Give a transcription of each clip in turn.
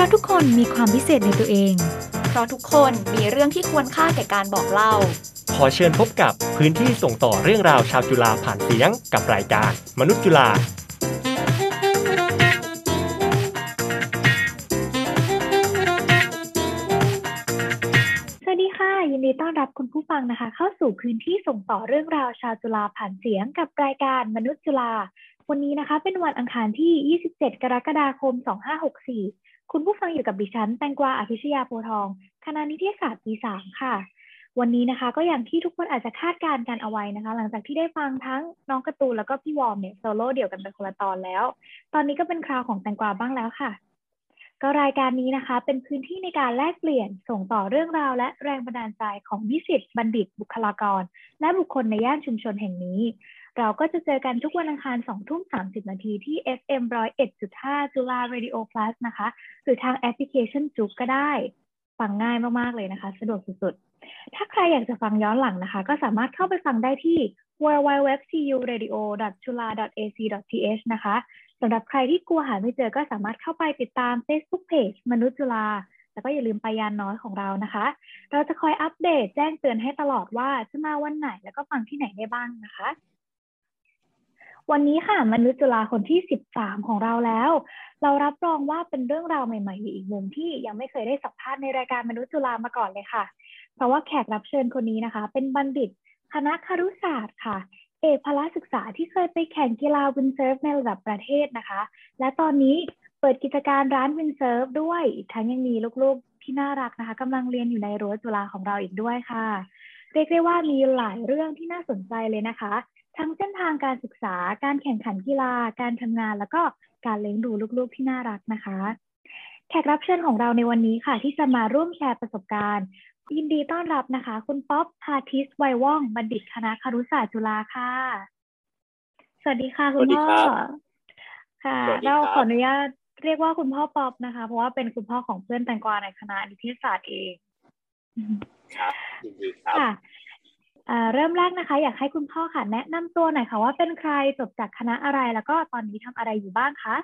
ราะทุกคนมีความพิเศษในตัวเอง เพราะทุกคนมีเรื่องที่ควรค่าแก่การบอกเล่า ขอเชิญพบกับพื้นที่ส่งต่อเรื่องราวชาวจุฬาผ่านเสียงกับรายการ มนุษย์จุฬาสวัสดีค่ะยินดีต้อนรับคุณผู้ฟังนะคะ เข้าสู่พื้นที่ส่งต่อเรื่องราวชาวจุฬาผ่านเสียงกับรายการมนุษย์จุฬาวันนี้นะคะ เป็นวันอังคารที่ 27 กรกฎาคม 2564 คุณผู้ฟังอยู่กับดิฉันแตงกวาอภิชยาโพทอง คณะนิเทศศาสตร์ปี3ค่ะ วันนี้นะคะ ก็อย่างที่ทุกคนอาจจะคาดการณ์กันเอาไว้นะคะ หลังจากที่ได้ฟังทั้งน้องกร์ตูนแล้วก็พี่วอร์มเนี่ยโซโล่เดี่ยวกันเป็นคนละตอนแล้ว ตอนนี้ก็เป็นคราวของแตงกวาบ้างแล้วค่ะ ก็รายการนี้นะคะ เป็นพื้นที่ในการแลกเปลี่ยนส่งต่อเรื่องราว และแรงบันดาลใจของนิสิตบัณฑิต บุคลากร และบุคคลในย่านชุมชนแห่งนี้ เราก็จะเจอกันทุกวันอังคาร2ทุ่ม30 นาทีที่ FM 101.5 จุฬา Radio Plus นะคะ หรือทางแอปพลิเคชันจุกก็ได้ ฟังง่ายมากๆเลยนะคะ สะดวกสุดๆ ถ้าใครอยากจะฟังย้อนหลังนะคะ ก็สามารถเข้าไปฟังได้ที่ www.curadio.chula.ac.th นะคะสำหรับใครที่กลัวหาไม่เจอก็สามารถเข้าไปติดตาม Facebook Page มนุษย์จุฬาแล้วก็อย่าลืมไปยานน้อยของเรานะคะ เราจะคอยอัปเดตแจ้งเตือนให้ตลอดว่าจะมาวันไหนแล้วก็ฟังที่ไหนได้บ้างนะคะ วันนี้ค่ะมนุษย์จุฬาคนที่ 13 ของเราแล้ว เรารับรองว่าเป็นเรื่องราวใหม่ ๆ อีกมุมที่ยังไม่เคยได้สัมภาษณ์ในรายการมนุษย์จุฬามาก่อนเลยค่ะ เพราะว่าแขกรับเชิญคนนี้นะคะ เป็นบัณฑิต คณะครุศาสตร์ค่ะ เอกพลศึกษาที่เคยไปแข่งกีฬา windsurf ในระดับประเทศนะคะ และตอนนี้เปิดกิจการร้าน windsurf ด้วยทั้งยังมีลูกๆที่น่ารักนะคะกำลังเรียนอยู่ในรั้วจุฬาของเราอีกด้วยค่ะ เรียกได้ว่ามีหลายเรื่องที่น่าสนใจเลยนะคะ ทั้งเส้นทางการศึกษา การแข่งขันกีฬา การทำงาน แล้วก็การเลี้ยงดูลูกๆที่น่ารักนะคะ แขกรับเชิญของเราในวันนี้ค่ะ ที่จะมาร่วมแชร์ประสบการณ์ ยินดีต้อนรับนะคะ คุณป๊อปพาทิสไวว่องบัณฑิตคณะครุศาสตร์จุฬาค่ะ สวัสดีค่ะคุณพ่อค่ะ เราขออนุญาตเรียกว่าคุณพ่อป๊อปนะคะ เพราะว่าเป็นคุณพ่อของเพื่อนแตงกวาในคณะนิเทศศาสตร์เองครับยินดีครับค่ะ เริ่มแรกนะคะ อยากให้คุณพ่อค่ะ แนะนำตัวหน่อยค่ะว่าเป็นใครจบจากคณะอะไรแล้วก็ตอนนี้ทำอะไรอยู่บ้างคะ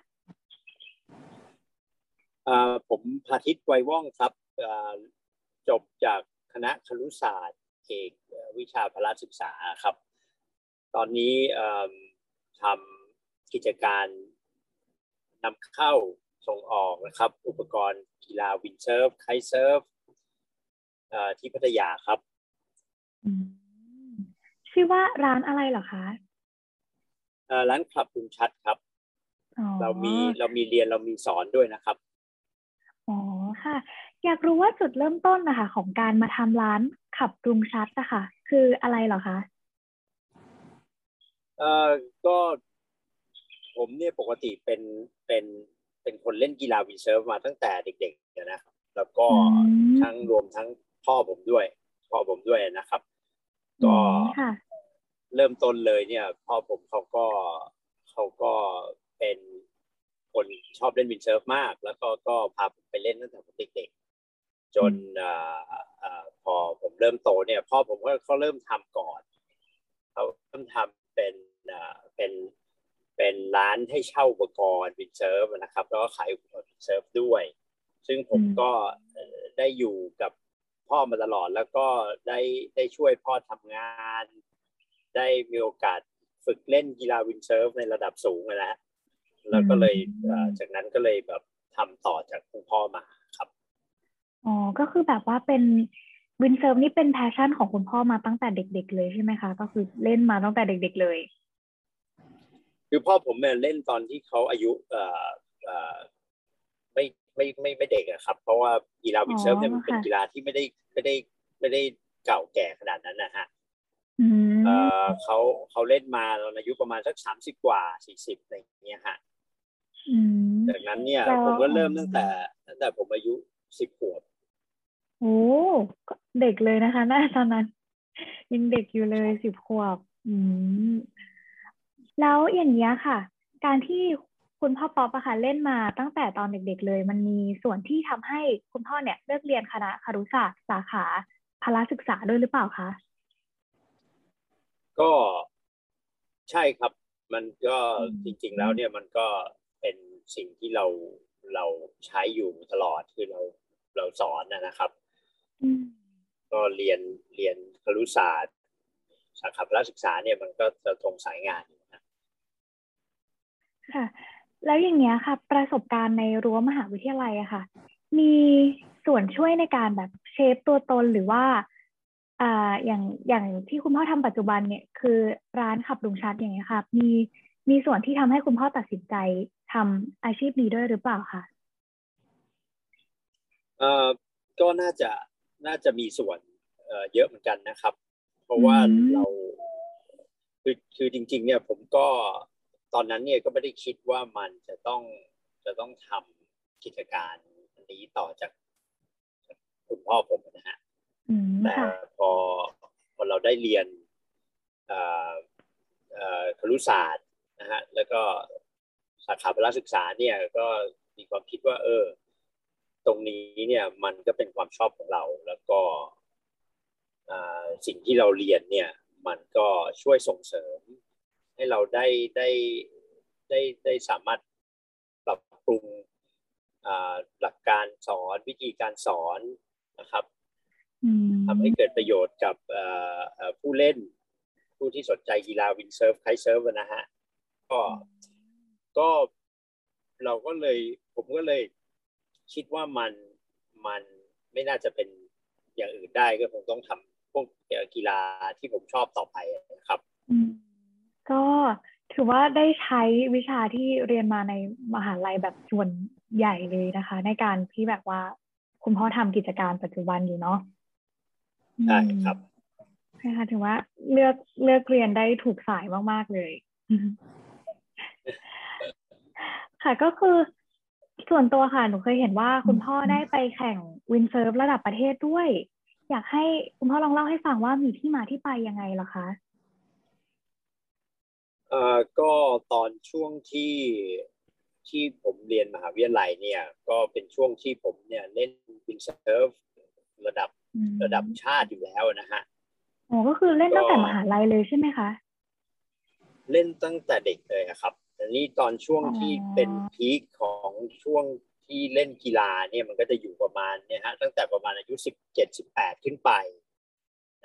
ผมพาทิตไวว่องครับจบจากคณะครุศาสตร์เอกวิชาพละศึกษาครับ ตอนนี้ทำกิจการนำเข้าส่งออกนะครับ อุปกรณ์กีฬา windsurf kitesurf ที่พัทยาครับ ชื่อว่าร้านอะไรเหรอคะร้านคลับลุงชัดครับ เรามีเรามีเรียนเรามีสอนด้วยนะครับอ๋อค่ะ อยากรู้ว่าจุดเริ่มต้นนะคะของการมาทำร้านคลับลุงชัดอะค่ะคืออะไรเหรอคะเอ่อก็ผมเนี่ยปกติเป็นเป็นเป็นคนเล่นกีฬา windsurf มาตั้งแต่เด็กๆนะครับแล้วก็ทั้งรวมทั้งพ่อผมด้วย พ่อผมด้วยนะครับ ก็ เริ่มต้นเลยเนี่ยพ่อผมเขาก็เขาก็เป็นคนชอบเล่น windsurf มาก แล้วก็ก็พาผมไปเล่นตั้งแต่ผมเด็กๆจนอพอผมเริ่มโตเนี่ย พ่อผมก็เขาเริ่มทำก่อนเขาเริ่มทำเป็นเป็นเป็นร้านให้เช่าอุปกรณ์ windsurf นะครับแล้วก็ขายอุปกรณ์ windsurf ด้วย ซึ่งผมก็ได้อยู่กับพ่อมาตลอดแล้วก็ได้ได้ช่วยพ่อทำงาน ได้มีโอกาสฝึกเล่นกีฬา windsurf ในระดับสูงนะฮะแล้วก็เลยจากนั้นก็เลยแบบทำต่อจากคุณพ่อมาครับอ๋อก็คือแบบว่าเป็น windsurf นี่เป็น passion ของคุณพ่อมาตั้งแต่เด็ก ๆ เลยใช่ไหมคะ ก็คือเล่นมาตั้งแต่เด็ก ๆ เลย คือพ่อผมเนี่ยเล่นตอนที่เขาอายุเอ่อเอ่อไม่ไม่ไม่ไม่เด็กอะครับ เพราะว่ากีฬา windsurf เนี่ยมันเป็นกีฬาที่ไม่ได้ไม่ได้ไม่ได้เก่าแก่ขนาดนั้นนะฮะเอ่อ เขาเขาเล่นมาตอนอายุประมาณสักสามสิบกว่าสี่สิบอะไรอย่างเงี้ยฮะจากนั้นเนี่ย ผมก็เริ่มตั้งแต่ตั้งแต่ผมอายุสิบขวบโอ้เด็กเลยนะคะน่าตอนนั้น ยังเด็กอยู่เลยสิบขวบ อืมแล้วอย่างนี้ค่ะ การที่คุณพ่อป๊อปอะค่ะเล่นมาตั้งแต่ตอนเด็ก ๆ เลย มันมีส่วนที่ทำให้คุณพ่อเนี่ยเลือกเรียนคณะคารุศาสตร์สาขาพละศึกษาด้วยหรือเปล่าคะ ก็ใช่ครับ มันก็จริง ๆ แล้วเนี่ยมันก็เป็นสิ่งที่เราเราใช้อยู่ตลอดคือเราเราสอนนะนะครับอืมก็เรียนเรียนครุศาสตร์ สาขาพละศึกษาเนี่ยมันก็จะตรงสายงานอยู่นะค่ะ แล้วอย่างเงี้ยค่ะ ประสบการณ์ในรั้วมหาวิทยาลัยอะค่ะ มีส่วนช่วยในการแบบเชฟตัวตนหรือว่า อ่าอย่างอย่างที่คุณพ่อทำปัจจุบันเนี่ยคือร้านขับลุงชัดอย่างเงี้ยค่ะมีมีส่วนที่ทำให้คุณพ่อตัดสินใจทำอาชีพนี้ด้วยหรือเปล่าคะเอ่อก็น่าจะน่าจะมีส่วนเอ่อเยอะเหมือนกันนะครับ เพราะว่าอืมเราคือคือจริง ๆ เนี่ยผมก็ตอนนั้นเนี่ยก็ไม่ได้คิดว่ามันจะต้องจะต้องทำกิจการอันนี้ต่อจากจากคุณพ่อผมนะฮะอืม แต่พอพอเราได้เรียนครุศาสตร์นะฮะแล้วก็สาขาพละศึกษาเนี่ยก็มีความคิดว่า เออ ตรงนี้เนี่ยมันก็เป็นความชอบของเรา แล้วก็สิ่งที่เราเรียนเนี่ยมันก็ช่วยส่งเสริม ให้เราได้ได้ได้ได้สามารถปรับปรุงหลักการสอนวิธีการสอนนะครับ ทำให้เกิดประโยชน์กับเอ่อเอ่อผู้เล่น ผู้ที่สนใจกีฬา windsurf kitesurf นะฮะก็ก็เราก็เลยผมก็เลยคิดว่ามันมันไม่น่าจะเป็นอย่างอื่นได้ก็คงต้องทำพวกกีฬาที่ผมชอบต่อไปนะครับอืมก็ถือว่าได้ใช้วิชาที่เรียนมาในมหาลัยแบบส่วนใหญ่เลยนะคะ ในการที่แบบว่าคุณพ่อทำกิจการปัจจุบันอยู่เนาะ ใช่ครับใช่ค่ะถือว่าเลือกเลือกเรียนได้ถูกสายมาก ๆ เลย ค่ะก็คือส่วนตัวค่ะหนูเคยเห็นว่าคุณพ่อได้ไปแข่งwindsurf ระดับประเทศด้วย อยากให้คุณพ่อลองเล่าให้ฟังว่ามีที่มาที่ไปยังไงเหรอคะเอ่อก็ตอนช่วงที่ที่ผมเรียนมหาวิทยาลัยเนี่ย ก็เป็นช่วงที่ผมเนี่ยเล่น windsurf ระดับอืม ระดับชาติอยู่แล้วนะฮะโอ้ก็คือเล่นตั้งแต่ก็มหาลัยเลยใช่ไหมคะ เล่นตั้งแต่เด็กเลยอะครับแต่นี่ตอนช่วงอ๋อที่เป็น peak ของช่วงที่เล่นกีฬาเนี่ยมันก็จะอยู่ประมาณเนี่ยฮะตั้งแต่ประมาณอายุสิบเจ็ดสิบแปดขึ้นไป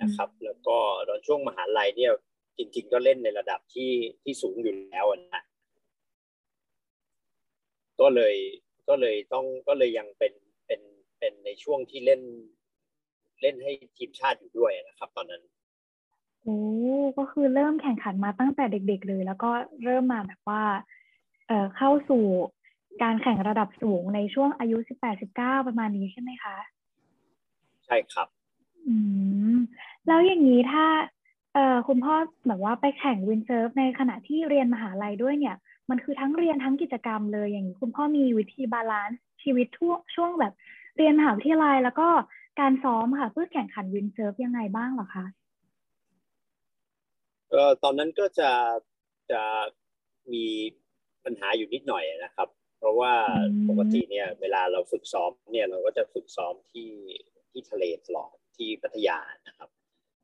นะครับ แล้วก็ตอนช่วงมหาลัยเนี่ยจริง ๆ ก็เล่นในระดับที่ที่สูงอยู่แล้วอะนะก็เลยก็เลยต้องก็เลยยังเป็นเป็นเป็นในช่วงที่เล่น เล่นให้ทีมชาติอยู่ด้วยนะครับ ตอนนั้นโอ้ก็คือเริ่มแข่งขันมาตั้งแต่เด็ก ๆ เลย แล้วก็เริ่มมาแบบว่า เอ่อเข้าสู่การแข่งระดับสูงในช่วงอายุสิบแปดสิบเก้าประมาณนี้ใช่ไหมคะ ใช่ครับ อืม แล้วอย่างนี้ถ้า เอ่อคุณพ่อแบบว่าไปแข่ง windsurf ในขณะที่เรียนมหาลัยด้วยเนี่ย มันคือทั้งเรียนทั้งกิจกรรมเลยอย่างนี้คุณพ่อมีวิธี balance ชีวิตทั่วช่วงแบบเรียนมหาวิทยาลัยแล้วก็ การซ้อมค่ะ เพื่อแข่งขัน windsurf ยังไงบ้างเหรอคะเออตอนนั้นก็จะจะมีปัญหาอยู่นิดหน่อยนะครับ เพราะว่าอืมปกติเนี่ย เวลาเราฝึกซ้อมเนี่ยเราก็จะฝึกซ้อมที่ที่ทะเลตลอดที่พัทยานะครับ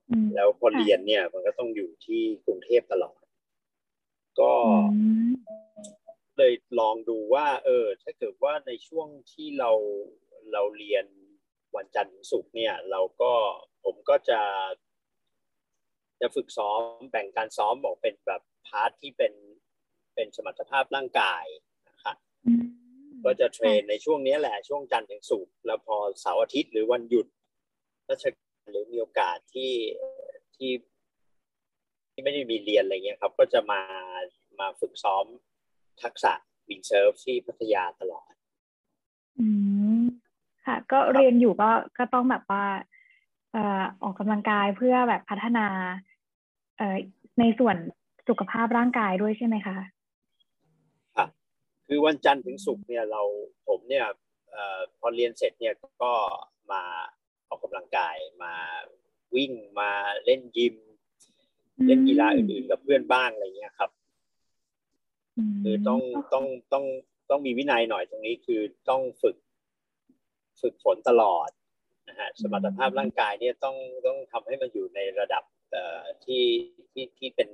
อืมแล้วพอค่ะเรียนเนี่ย มันก็ต้องอยู่ที่กรุงเทพตลอด ก็อืมเลยลองดูว่า เออ ถ้าเกิดว่าในช่วงที่เราเราเรียน วันจันทร์ถึงศุกร์เนี่ย เราก็ผมก็จะ จะฝึกซ้อมแบ่งการซ้อมออกเป็นแบบ part ที่เป็นเป็นสมรรถภาพร่างกายนะครับอืมก็จะ train ในช่วงนี้แหละช่วงจันทร์ถึงศุกร์แล้วพอเสาร์อาทิตย์หรือวันหยุดราชการหรือมีโอกาสที่ที่ที่ไม่ได้มีเรียนอะไรเงี้ยครับ ก็จะมามาฝึกซ้อมทักษะ windsurf ที่พัทยาตลอด อืม ค่ะ ก็เรียนอยู่ก็ก็ต้องแบบว่าเอ่อออกกำลังกายเพื่อแบบพัฒนาเอ่อในส่วนสุขภาพร่างกายด้วยใช่ไหมคะครับคือวันจันทร์ถึงศุกร์เนี่ยเราผมเนี่ยเอ่อพอเรียนเสร็จเนี่ยก็มาออกกำลังกายมาวิ่งมาเล่นยิม เล่นกีฬาอื่นๆกับเพื่อนบ้างอะไรเงี้ยครับมคือต้องก็ต้องต้องต้องมีวินัยหน่อยตรงนี้คือต้องฝึก ฝึกฝนตลอดนะฮะสมรรถภาพร่างกายเนี่ยต้องต้องทำให้มันอยู่ในระดับเอ่อที่ที่ที่เป็น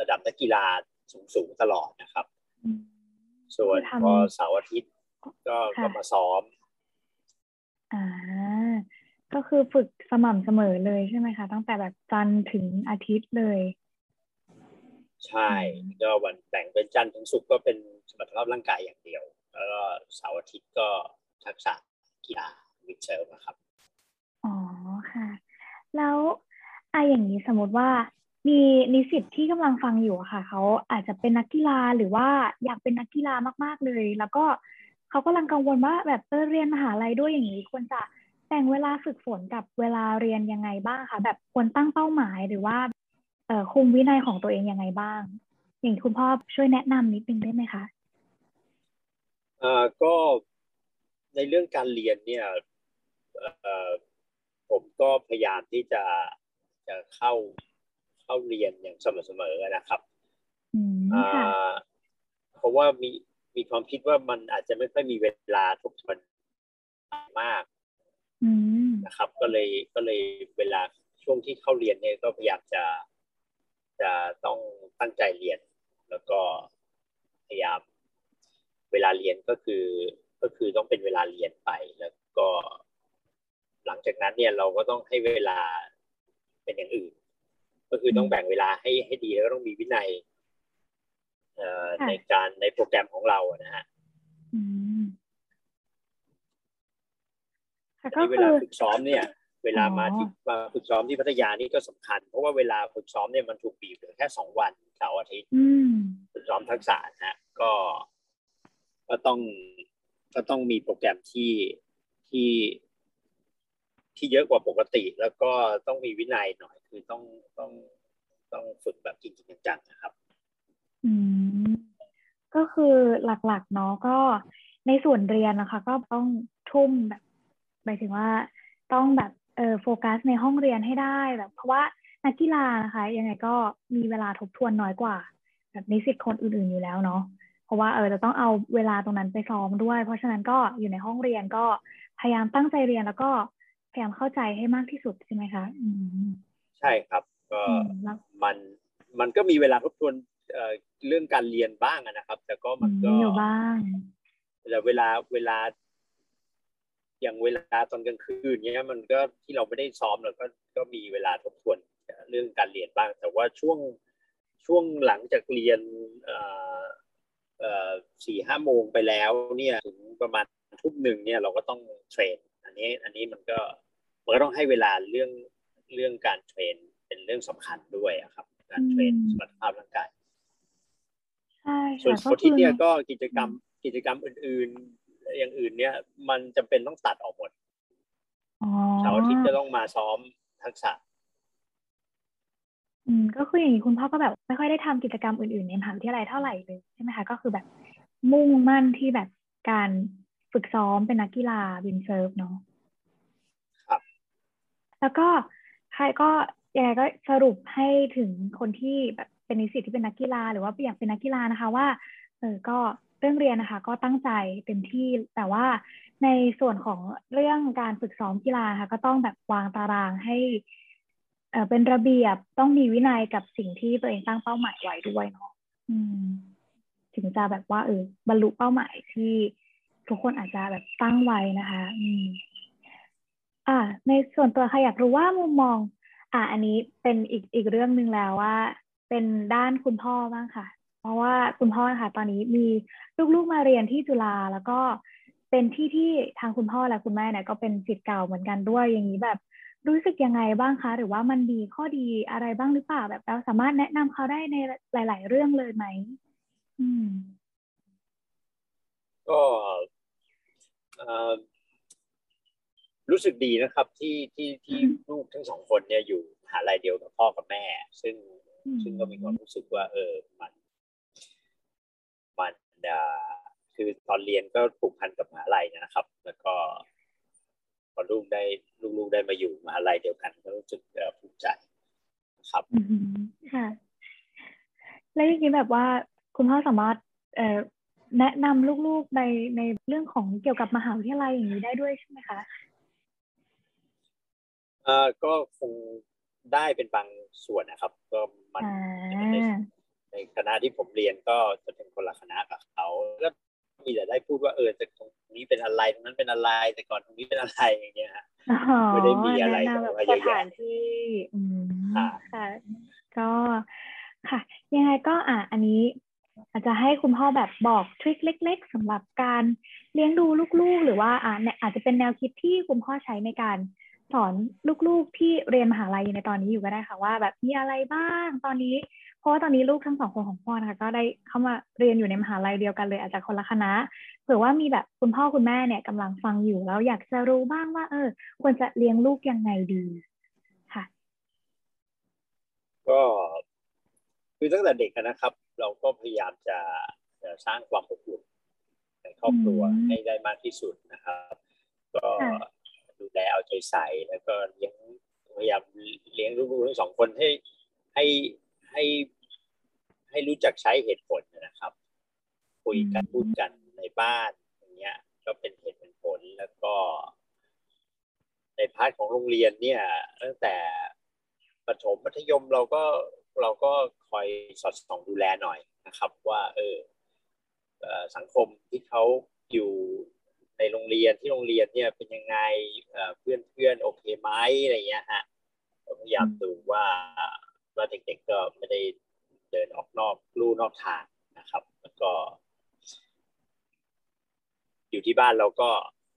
ระดับนักกีฬาสูงสูงๆตลอดนะครับอืมส่วนคือทำพอเสาร์อาทิตย์ก็ก็ก็มาซ้อมอ่าก็คือฝึกสม่ำเสมอเลยใช่ไหมคะตั้งแต่แบบจันทร์ถึงอาทิตย์เลย ใช่ก็วันแบ่งเป็นจันทร์ถึงศุกร์ก็เป็นสมรรถภาพร่างกายอย่างเดียว แล้วก็เสาร์อาทิตย์ก็ทักษะ กีฬาวิดเซิร์ฟนะครับ อ๋อค่ะ แล้วอะอย่างนี้สมมติว่ามีนิสิตที่กำลังฟังอยู่อะค่ะเขาอาจจะเป็นนักกีฬาหรือว่าอยากเป็นนักกีฬามาก ๆเลย แล้วก็เขากำลังกังวลว่าแบบเออเรียนมหาลัยด้วยอย่างนี้ควรจะแบ่งเวลาฝึกฝนกับเวลาเรียนยังไงบ้างคะแบบควรตั้งเป้าหมายหรือว่าเอ่อคุมวินัยของตัวเองยังไงบ้าง อย่างคุณพ่อช่วยแนะนำนิดนึงได้ไหมคะเอ่อก็ ในเรื่องการเรียนเนี่ยเอ่อผมก็พยายามที่จะจะเข้าเข้าเรียนอย่างสม่ำเสมอนะครับอืมอ่ค่ะาเพราะว่ามีมีความคิดว่ามันอาจจะไม่ค่อยมีเวลาทบทวนมากอืมนะครับ ก็เลยก็เลยเวลาช่วงที่เข้าเรียนเนี่ยก็พยายามจะจะต้องตั้งใจเรียน แล้วก็พยายาม เวลาเรียนก็คือ ก็คือต้องเป็นเวลาเรียนไปแล้วก็ หลังจากนั้นเนี่ยเราก็ต้องให้เวลาเป็นอย่างอื่น ก็คือต้องแบ่งเวลาให้ให้ดีแล้วก็ต้องมีวินัยเอ่อค่ะในการในโปรแกรมของเราอะนะฮะอืมค่ะทีก็นี้เวคืลาอฝึกซ้อมเนี่ย เวลามาอ๋อที่มาฝึกซ้อมที่พัทยานี่ก็สำคัญ เพราะว่าเวลาฝึกซ้อมเนี่ยมันถูกบีบเหลือแค่สองวันเสาร์อาทิตย์อืมฝึกซ้อมทักษะนะฮะก็ก็ต้อง ก็ต้องมีโปรแกรมที่ที่ที่เยอะกว่าปกติ แล้วก็ต้องมีวินัยหน่อย คือต้องต้องต้องฝึกแบบจริงจังๆนะครับ อืมก็คือหลักๆเนาะก็ในส่วนเรียนนะคะ ก็ต้องทุ่มแบบหมายถึงว่าต้องแบบเออโฟกัสในห้องเรียนให้ได้แบบ เพราะว่านักกีฬานะคะ ยังไงก็มีเวลาทบทวนน้อยกว่า แบบนิสิตคนอื่นๆอยู่แล้วเนาะ ราะว่าเออจะต้องเอาเวลาตรงนั้นไปซ้อมด้วย เพราะฉะนั้นก็อยู่ในห้องเรียนก็พยายามตั้งใจเรียนแล้วก็พยายามเข้าใจให้มากที่สุดใช่ไหมคะอืมใช่ครับก็อืมแล้วมันมันก็มีเวลาทบทวนเอ่อเรื่องการเรียนบ้างอะนะครับ แต่ก็มันก็มีอยู่บ้างแต่เวลาเวลา อย่างเวลาตอนกลางคืนเนี้ย มันก็ที่เราไม่ได้ซ้อมเราก็ก็มีเวลาทบทวนเรื่องการเรียนบ้าง แต่ว่าช่วงช่วงหลังจากเรียนเอ่อเอ่อ สี่ห้าโมงไปแล้วเนี่ยถึงประมาณทุ่มหนึ่งเนี่ยเราก็ต้องtrain อันนี้อันนี้มันก็มันก็ต้องให้เวลาเรื่องเรื่องการ train เป็นเรื่องสำคัญด้วยอะครับ การ train อืมสมรรถภาพร่างกายใช่ส่วนค่ะอาทิตย์เนี่ยคือก็กิจกรรมกิจกรรมอื่นๆ อย่างอื่นเนี่ย มันจำเป็นต้องตัดออกหมดอ๋อเสาร์อาทิตย์จะต้องมาซ้อมทักษะ อืมก็คืออย่างนี้คุณพ่อก็แบบไม่ค่อยได้ทำกิจกรรมอื่นๆในมหาวิทยาลัยเท่าไหร่เลยใช่ไหมคะก็คือแบบมุ่งมั่นที่แบบการฝึกซ้อมเป็นนักกีฬาวินเซิร์ฟเนาะครับ แล้วก็ใครก็ยังไงก็สรุปให้ถึงคนที่แบบเป็นนิสิตที่เป็นนักกีฬาหรือว่าอยากเป็นนักกีฬานะคะว่าเออก็เรื่องเรียนนะคะ ก็ตั้งใจเต็มที่แต่ว่าในส่วนของเรื่องการฝึกซ้อมกีฬาค่ะก็ต้องแบบวางตารางให้ เป็นระเบียบต้องมีวินัยกับสิ่งที่ตัวเองตั้งเป้าหมายไว้ด้วยเนาะถึงจะแบบว่าเออบรรลุเป้าหมายที่ทุกคนอาจจะแบบตั้งไว้นะคะ อืม อ่า ในส่วนตัวค่ะอยากรู้ว่ามุมมอง อ่า อันนี้เป็นอีกอีกเรื่องหนึ่งแล้วว่า เป็นด้านคุณพ่อบ้างค่ะ เพราะว่าคุณพ่อนะคะตอนนี้มีลูกๆมาเรียนที่จุฬาแล้วก็เป็นที่ที่ทางคุณพ่อและคุณแม่เนี่ยก็เป็นศิษย์เก่าเหมือนกันด้วยอย่างนี้แบบ รู้สึกยังไงบ้างคะ หรือว่ามันดีข้อดีอะไรบ้างหรือเปล่าแบบเราสามารถแนะนำเขาได้ในหลาย ๆ เรื่องเลยไหมอืม ก็เอ่อรู้สึกดีนะครับที่ที่ที่อืมลูกทั้งสองคนเนี่ยอยู่มหาลัยเดียวกับพ่อกับแม่ ซึ่งอืมซึ่งก็มีความรู้สึกว่า เออมันมันอ่าคือตอนเรียนก็ผูกพันกับมหาลัยนะครับ แล้วก็ พอลูกได้ลูกๆได้มาอยู่มหาลัยเดียวกันก็รู้สึกเอ่อภูมิใจนะครับอืมค่ะ แล้วอย่างนี้แบบว่าคุณพ่อสามารถเอ่อแนะนำลูกๆในในเรื่องของเกี่ยวกับมหาวิทยาลัยอย่างนี้ได้ด้วยใช่ไหมคะเอ่อก็คงได้เป็นบางส่วนนะครับ ก็มันอ่าในในคณะที่ผมเรียนก็จะเป็นคนละคณะกับเขาก็ มีแต่ได้พูดว่าเออแต่ตรงนี้เป็นอะไรตรงนั้นเป็นอะไร แต่ก่อนตรงนี้เป็นอะไรอย่างเงี้ยฮะอ๋อไม่ได้มีอะไรแนะนำแบบแบบว่าสเยอะแยะถานที่อืมค่ะค่ะ ก็ค่ะ ยังไงก็อะอันนี้ อาจจะให้คุณพ่อแบบบอกทริคเล็ก ๆสำหรับการเลี้ยงดูลูกๆ หรือว่าอะเนี่ยอาจจะเป็นแนวคิดที่คุณพ่อใช้ในการสอนลูกๆที่เรียนมหาลัยในตอนนี้อยู่ก็ได้ค่ะว่า แบบมีอะไรบ้างตอนนี้ เพราะว่าตอนนี้ลูกทั้งสองคนของพ่อนะคะก็ได้เข้ามาเรียนอยู่ในมหาลัยเดียวกันเลยอาจจะคนละคณะเผื่อว่ามีแบบคุณพ่อคุณแม่เนี่ยกำลังฟังอยู่แล้วอยากจะรู้บ้างว่า เออ ควรจะเลี้ยงลูกยังไงดีค่ะ ก็คือตั้งแต่เด็กอะนะครับ เราก็พยายามจะจะสร้างความอบอุ่นในครอบครัวอืมให้ได้มากที่สุดนะครับ ก็ค่ะดูแลเอาใจใส่แล้วก็เลี้ยงพยายามเลี้ยงลูกๆทั้งสองคนให้ให้ ให้ให้รู้จักใช้เหตุผลนะครับ คุยกันพูดกันในบ้านอย่างเงี้ย ก็เป็นเหตุเป็นผลแล้วก็ ในพาร์ทของโรงเรียนเนี่ย ตั้งแต่ประถมมัธยมเราก็เราก็คอยสอดส่องดูแลหน่อยนะครับ ว่า เออสังคมที่เขาอยู่ในโรงเรียนที่โรงเรียนเนี่ยเป็นยังไงเเพื่อนเพื่อนโอเคไหมอะไรเงี้ยฮะพยายามดูว่า ว่าเด็กๆก็ไม่ได้เดินออกนอกลู่นอกทางนะครับ แล้วก็ อยู่ที่บ้านเราก็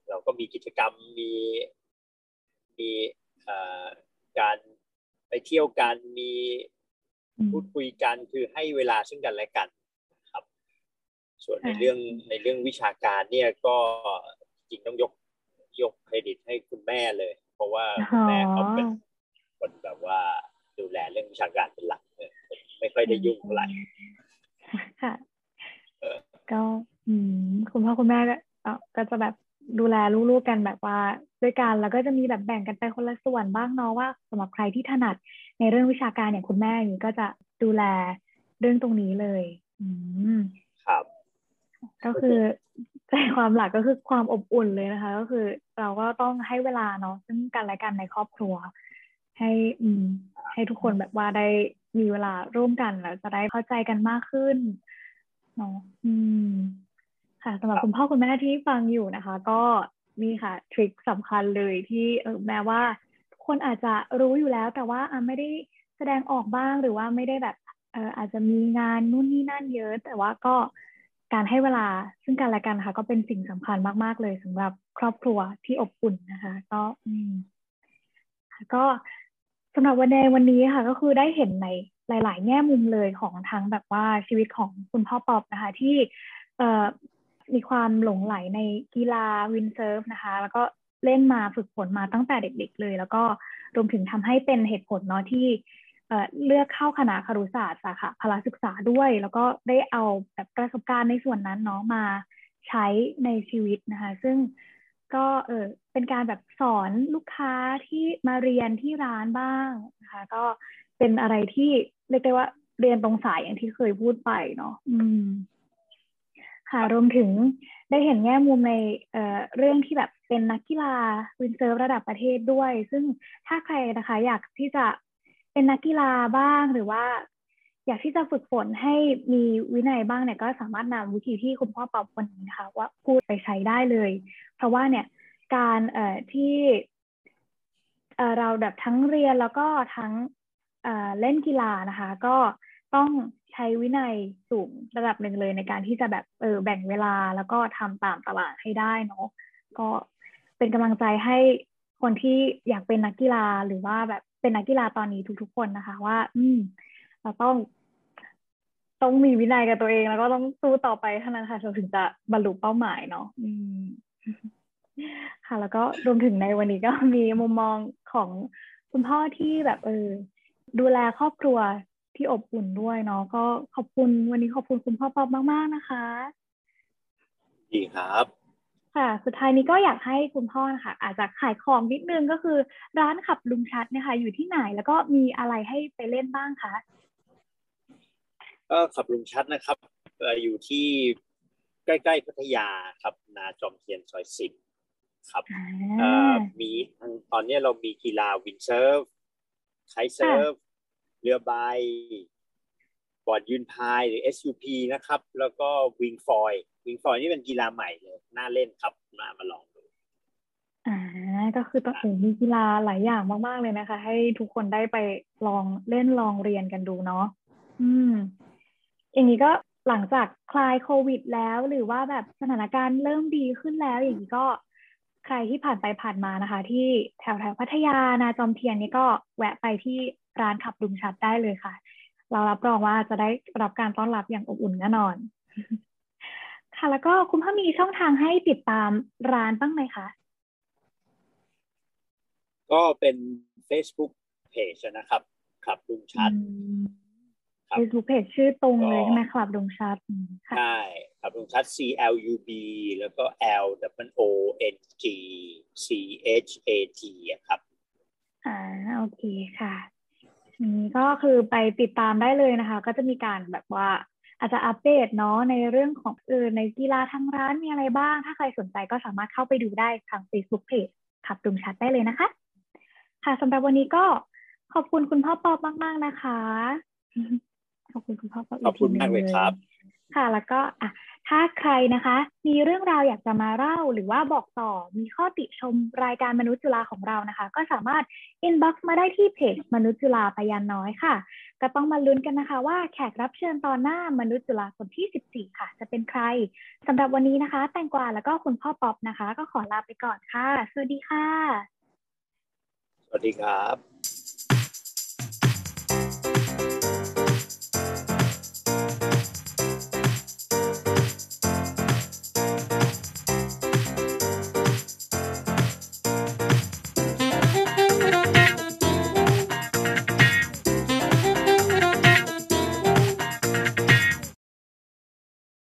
เราก็มีกิจกรรมมีมีเอ่อการไปเที่ยวกันมีอืมพูดคุยกันคือให้เวลาซึ่งกันและกันนะครับ ส่วนในค่ะเรื่องในเรื่องวิชาการเนี่ยก็จริงต้องยกยกเครดิตให้คุณแม่เลย เพราะว่าคุณแม่เขาเป็นคนแบบว่า ดูแลเรื่องวิชาการเป็นหลักเลยผมไม่ค่อยได้ยุ่งเท่าไหร่ค่ะเออก็อืมคุณพ่อคุณแม่ก็เอ่อก็จะแบบดูแลลูกๆกันแบบว่าด้วยกันแล้วก็จะมีแบบแบ่งกันไปคนละส่วนบ้างเนาะว่าสำหรับใครที่ถนัดในเรื่องวิชาการอย่างคุณแม่อย่างนี้ก็จะดูแลเรื่องตรงนี้เลย อืมครับ ก็คือใจความหลักก็คือความอบอุ่นเลยนะคะ ก็คือเราก็ต้องให้เวลาเนาะซึ่งกันและกันในครอบครัว ให้อืมให้ทุกคนแบบว่าได้มีเวลาร่วมกันแล้วจะได้เข้าใจกันมากขึ้นเนาะอืม ค่ะสำหรับคุณพ่อคุณแม่ที่ฟังอยู่นะคะ ก็นี่ค่ะทริคสำคัญเลยที่เออแม้ว่าทุกคนอาจจะรู้อยู่แล้ว แต่ว่าไม่ได้แสดงออกบ้างหรือว่าไม่ได้แบบเอออาจจะมีงานนู่นนี่นั่นเยอะ แต่ว่าก็การให้เวลาซึ่งกันและกันค่ะ ก็เป็นสิ่งสำคัญมากๆเลยสำหรับครอบครัวที่อบอุ่นนะคะ ก็อืมก็ สำหรับวันในวันนี้ค่ะ ก็คือได้เห็นในหลาย ๆ แง่มุมเลยของทั้งแบบว่าชีวิตของคุณพ่อป๊อบนะคะ ที่มีความหลงไหลในกีฬาวินเซิร์ฟนะคะ แล้วก็เล่นมาฝึกฝนมาตั้งแต่เด็ก ๆ เลย แล้วก็รวมถึงทำให้เป็นเหตุผลเนาะที่เอ่อเลือกเข้าคณะครุศาสตร์สาขาพละศึกษาด้วย แล้วก็ได้เอาแบบประสบการณ์ในส่วนนั้นเนาะมาใช้ในชีวิตนะคะ ซึ่ง ก็เออเป็นการแบบสอนลูกค้าที่มาเรียนที่ร้านบ้างนะคะก็เป็นอะไรที่เรียกได้ว่าเรียนตรงสายอย่างที่เคยพูดไปเนาะอืม ค่ะรวมถึงได้เห็นแง่มุมในเอ่อเรื่องที่แบบเป็นนักกีฬาวินเซิร์ฟระดับประเทศด้วย ซึ่งถ้าใครนะคะ อยากที่จะเป็นนักกีฬาบ้างหรือว่า อยากที่จะฝึกฝนให้มีวินัยบ้างเนี่ยก็สามารถนำวิธีที่คุณพ่อปอบวันนี้นะคะว่าพูดไปใช้ได้เลย เพราะว่าเนี่ยการเอ่อที่เอ่อเราแบบทั้งเรียนแล้วก็ทั้งเอ่อเล่นกีฬานะคะ ก็ต้องใช้วินัยสูงระดับหนึ่งเลยในการที่จะแบบเออแบ่งเวลาแล้วก็ทำตามตลาดให้ได้เนาะก็เป็นกำลังใจให้คนที่อยากเป็นนักกีฬาหรือว่าแบบเป็นนักกีฬาตอนนี้ทุกๆคนนะคะ ว่า อืม เราต้องต้องมีวินัยกับตัวเอง แล้วก็ต้องสู้ต่อไปเท่านั้นค่ะเราถึงจะบรรลุเป้าหมายเนาะอืม ค่ะ แล้วก็รวมถึงในวันนี้ก็มีมุมมองของคุณพ่อที่แบบเออดูแลครอบครัวที่อบอุ่นด้วยเนาะก็ขอบคุณวันนี้ขอบคุณคุณพ่อป๊อบมากๆนะคะดีครับ ค่ะ สุดท้ายนี้ก็อยากให้คุณพ่อนะคะอาจจะขายของนิดนึงก็คือ ร้านขับลุงชัดเนะคะ อยู่ที่ไหนแล้วก็มีอะไรให้ไปเล่นบ้างคะก็ขับลุงชัดนะครับเอ่ออยู่ที่ ใกล้ๆพัทยาครับ นาจอมเทียนซอยสิบครับอ่เอ่าอมีทั้งตอนนี้เรามีกีฬา windsurf kitesurf เรือใบบอร์ดยืนพายหรือ SUP นะครับ แล้วก็ wing foil wing foil นี่เป็นกีฬาใหม่เลยน่าเล่นครับมามาลองดูอ่าก็คือต้องโอ้มีกีฬาหลายอย่างมาก ๆ เลยนะคะ ให้ทุกคนได้ไปลองเล่นลองเรียนกันดูเนาะอืมอย่างนี้ก็ หลังจากคลายโควิดแล้วหรือว่าแบบสถานการณ์เริ่มดีขึ้นแล้วอย่างนี้ก็ใครที่ผ่านไปผ่านมานะคะ ที่แถวแถวพัทยานาจอมเทียนนี่ก็แวะไปที่ร้านขับลุงชัดได้เลยค่ะ เรารับรองว่าจะได้รับการต้อนรับอย่างอบอุ่นแน่นอน ค่ะแล้วก็คุณพ่อมีช่องทางให้ติดตามร้านบ้างไหมคะก็เป็น Facebook Page นะครับขับลุงชัด ครับเฟซบุ๊กเพจชื่อตรงเลยก็ใช่ไหมครับลุงชัดอืมค่ะใช่ขับลุงชัด C L U B แล้วก็ L W O N G C H A T อะครับอ่าโอเคค่ะอืมก็คือไปติดตามได้เลยนะคะ ก็จะมีการแบบว่าอาจจะอัปเดตเนาะในเรื่องของเออในกีฬาทางร้านมีอะไรบ้าง ถ้าใครสนใจก็สามารถเข้าไปดูได้ทาง Facebook Page ขับดุมชัดได้เลยนะคะ ค่ะสำหรับวันนี้ก็ขอบคุณคุณพ่อปอบมาก ๆ นะคะ ขอบคุณคุณพ่อปอบขอบคุณมากเลยครับ ค่ะ แล้วก็อะถ้าใครนะคะ มีเรื่องราวอยากจะมาเล่าหรือว่าบอกต่อมีข้อติชมรายการมนุษย์จุฬาของเรานะคะ ก็สามารถ inbox มาได้ที่เพจมนุษย์จุฬาพยานน้อยค่ะ ก็ต้องมาลุ้นกันนะคะ ว่าแขกรับเชิญตอนหน้ามนุษย์จุฬาคนที่ 14 ค่ะ จะเป็นใครสำหรับวันนี้นะคะ แตงกวาแล้วก็คุณพ่อป๊อปนะคะ ก็ขอลาไปก่อนค่ะ สวัสดีค่ะ สวัสดีครับ